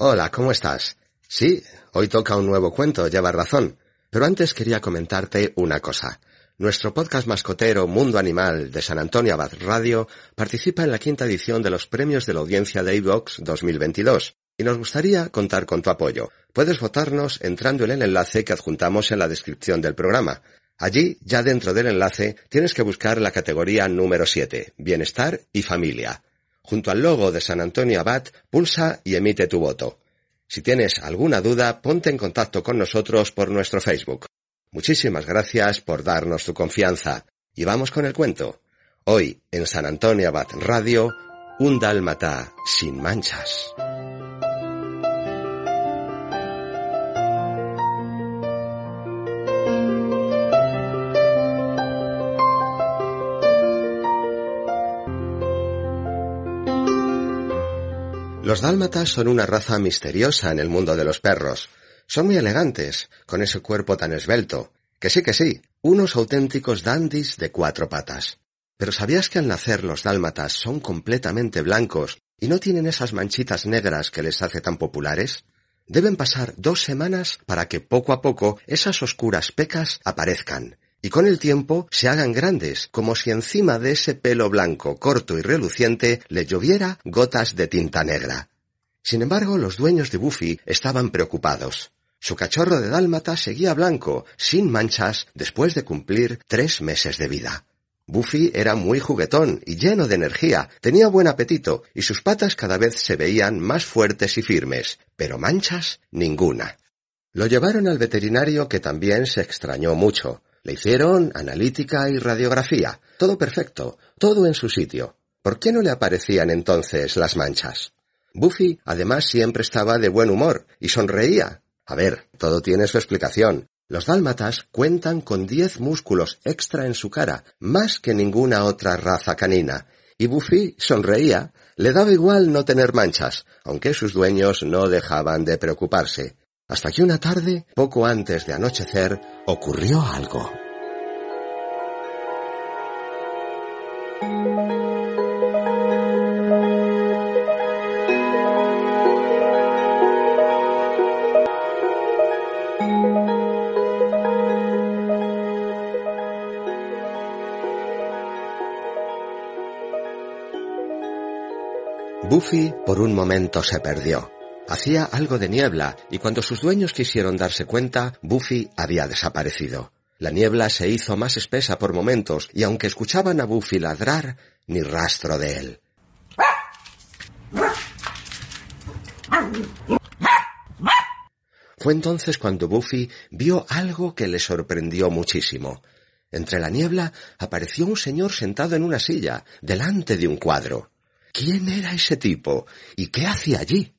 Hola, ¿cómo estás? Sí, hoy toca un nuevo cuento, llevas razón. Pero antes quería comentarte una cosa. Nuestro podcast mascotero Mundo Animal de San Antonio Abad Radio participa en la quinta edición de los premios de la audiencia de iVox 2022 y nos gustaría contar con tu apoyo. Puedes votarnos entrando en el enlace que adjuntamos en la descripción del programa. Allí, ya dentro del enlace, tienes que buscar la categoría número 7, Bienestar y Familia. Junto al logo de San Antonio Abad, pulsa y emite tu voto. Si tienes alguna duda, ponte en contacto con nosotros por nuestro Facebook. Muchísimas gracias por darnos tu confianza. Y vamos con el cuento. Hoy, en San Antonio Abad Radio, un dálmata sin manchas. Los dálmatas son una raza misteriosa en el mundo de los perros. Son muy elegantes, con ese cuerpo tan esbelto. Que sí, que sí, unos auténticos dandis de cuatro patas. Pero ¿sabías que al nacer los dálmatas son completamente blancos y no tienen esas manchitas negras que les hace tan populares? Deben pasar dos semanas para que poco a poco esas oscuras pecas aparezcan y con el tiempo se hagan grandes, como si encima de ese pelo blanco corto y reluciente le lloviera gotas de tinta negra. Sin embargo, los dueños de Buffy estaban preocupados. Su cachorro de dálmata seguía blanco, sin manchas, después de cumplir tres meses de vida. Buffy era muy juguetón y lleno de energía, tenía buen apetito y sus patas cada vez se veían más fuertes y firmes, pero manchas ninguna. Lo llevaron al veterinario que también se extrañó mucho. Le hicieron analítica y radiografía. Todo perfecto, todo en su sitio. ¿Por qué no le aparecían entonces las manchas? Buffy, además, siempre estaba de buen humor y sonreía. A ver, todo tiene su explicación. Los dálmatas cuentan con diez músculos extra en su cara, más que ninguna otra raza canina. Y Buffy sonreía. Le daba igual no tener manchas, aunque sus dueños no dejaban de preocuparse. Hasta que una tarde, poco antes de anochecer, ocurrió algo. Buffy por un momento se perdió. Hacía algo de niebla y cuando sus dueños quisieron darse cuenta, Buffy había desaparecido. La niebla se hizo más espesa por momentos y aunque escuchaban a Buffy ladrar, ni rastro de él. Fue entonces cuando Buffy vio algo que le sorprendió muchísimo. Entre la niebla apareció un señor sentado en una silla, delante de un cuadro. ¿Quién era ese tipo? ¿Y qué hacía allí?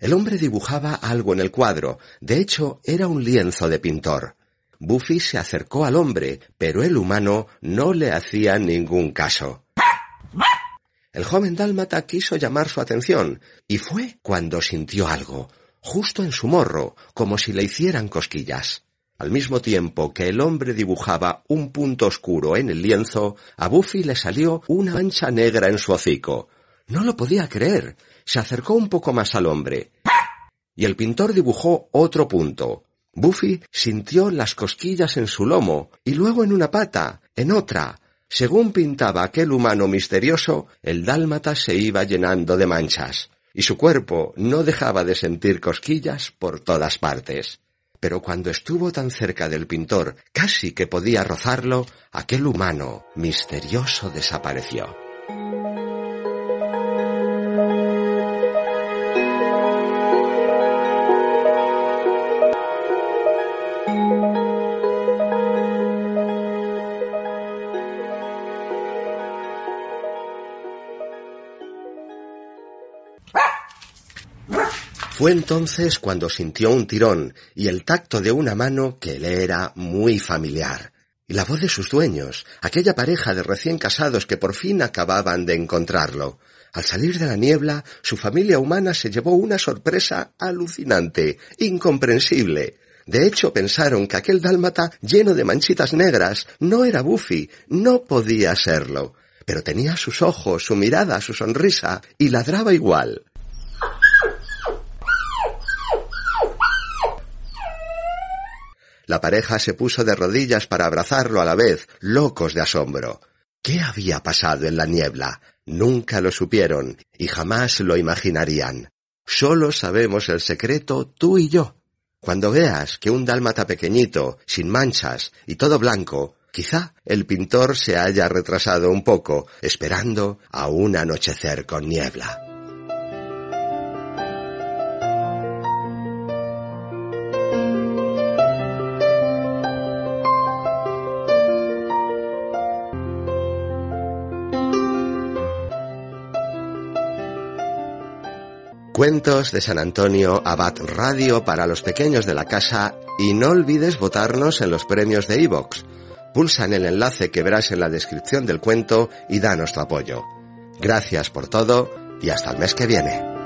El hombre dibujaba algo en el cuadro, de hecho era un lienzo de pintor. Buffy se acercó al hombre, pero el humano no le hacía ningún caso. El joven dálmata quiso llamar su atención, y fue cuando sintió algo, justo en su morro, como si le hicieran cosquillas. Al mismo tiempo que el hombre dibujaba un punto oscuro en el lienzo, a Buffy le salió una mancha negra en su hocico. No lo podía creer se acercó un poco más al hombre. Y el pintor dibujó otro punto. Buffy sintió las cosquillas en su lomo, y luego en una pata, en otra. Según pintaba aquel humano misterioso, el dálmata se iba llenando de manchas, y su cuerpo no dejaba de sentir cosquillas por todas partes. Pero cuando estuvo tan cerca del pintor, casi que podía rozarlo, aquel humano misterioso desapareció. Fue entonces cuando sintió un tirón y el tacto de una mano que le era muy familiar. Y la voz de sus dueños, aquella pareja de recién casados que por fin acababan de encontrarlo. Al salir de la niebla, su familia humana se llevó una sorpresa alucinante, incomprensible. De hecho, pensaron que aquel dálmata lleno de manchitas negras no era Buffy, no podía serlo. Pero tenía sus ojos, su mirada, su sonrisa, y ladraba igual. La pareja se puso de rodillas para abrazarlo a la vez, locos de asombro. ¿Qué había pasado en la niebla? Nunca lo supieron y jamás lo imaginarían. Solo sabemos el secreto tú y yo. Cuando veas que un dálmata pequeñito, sin manchas y todo blanco, quizá el pintor se haya retrasado un poco, esperando a un anochecer con niebla. Cuentos de San Antonio Abad Radio para los pequeños de la casa y no olvides votarnos en los premios de Evox. Pulsa en el enlace que verás en la descripción del cuento y danos tu apoyo. Gracias por todo y hasta el mes que viene.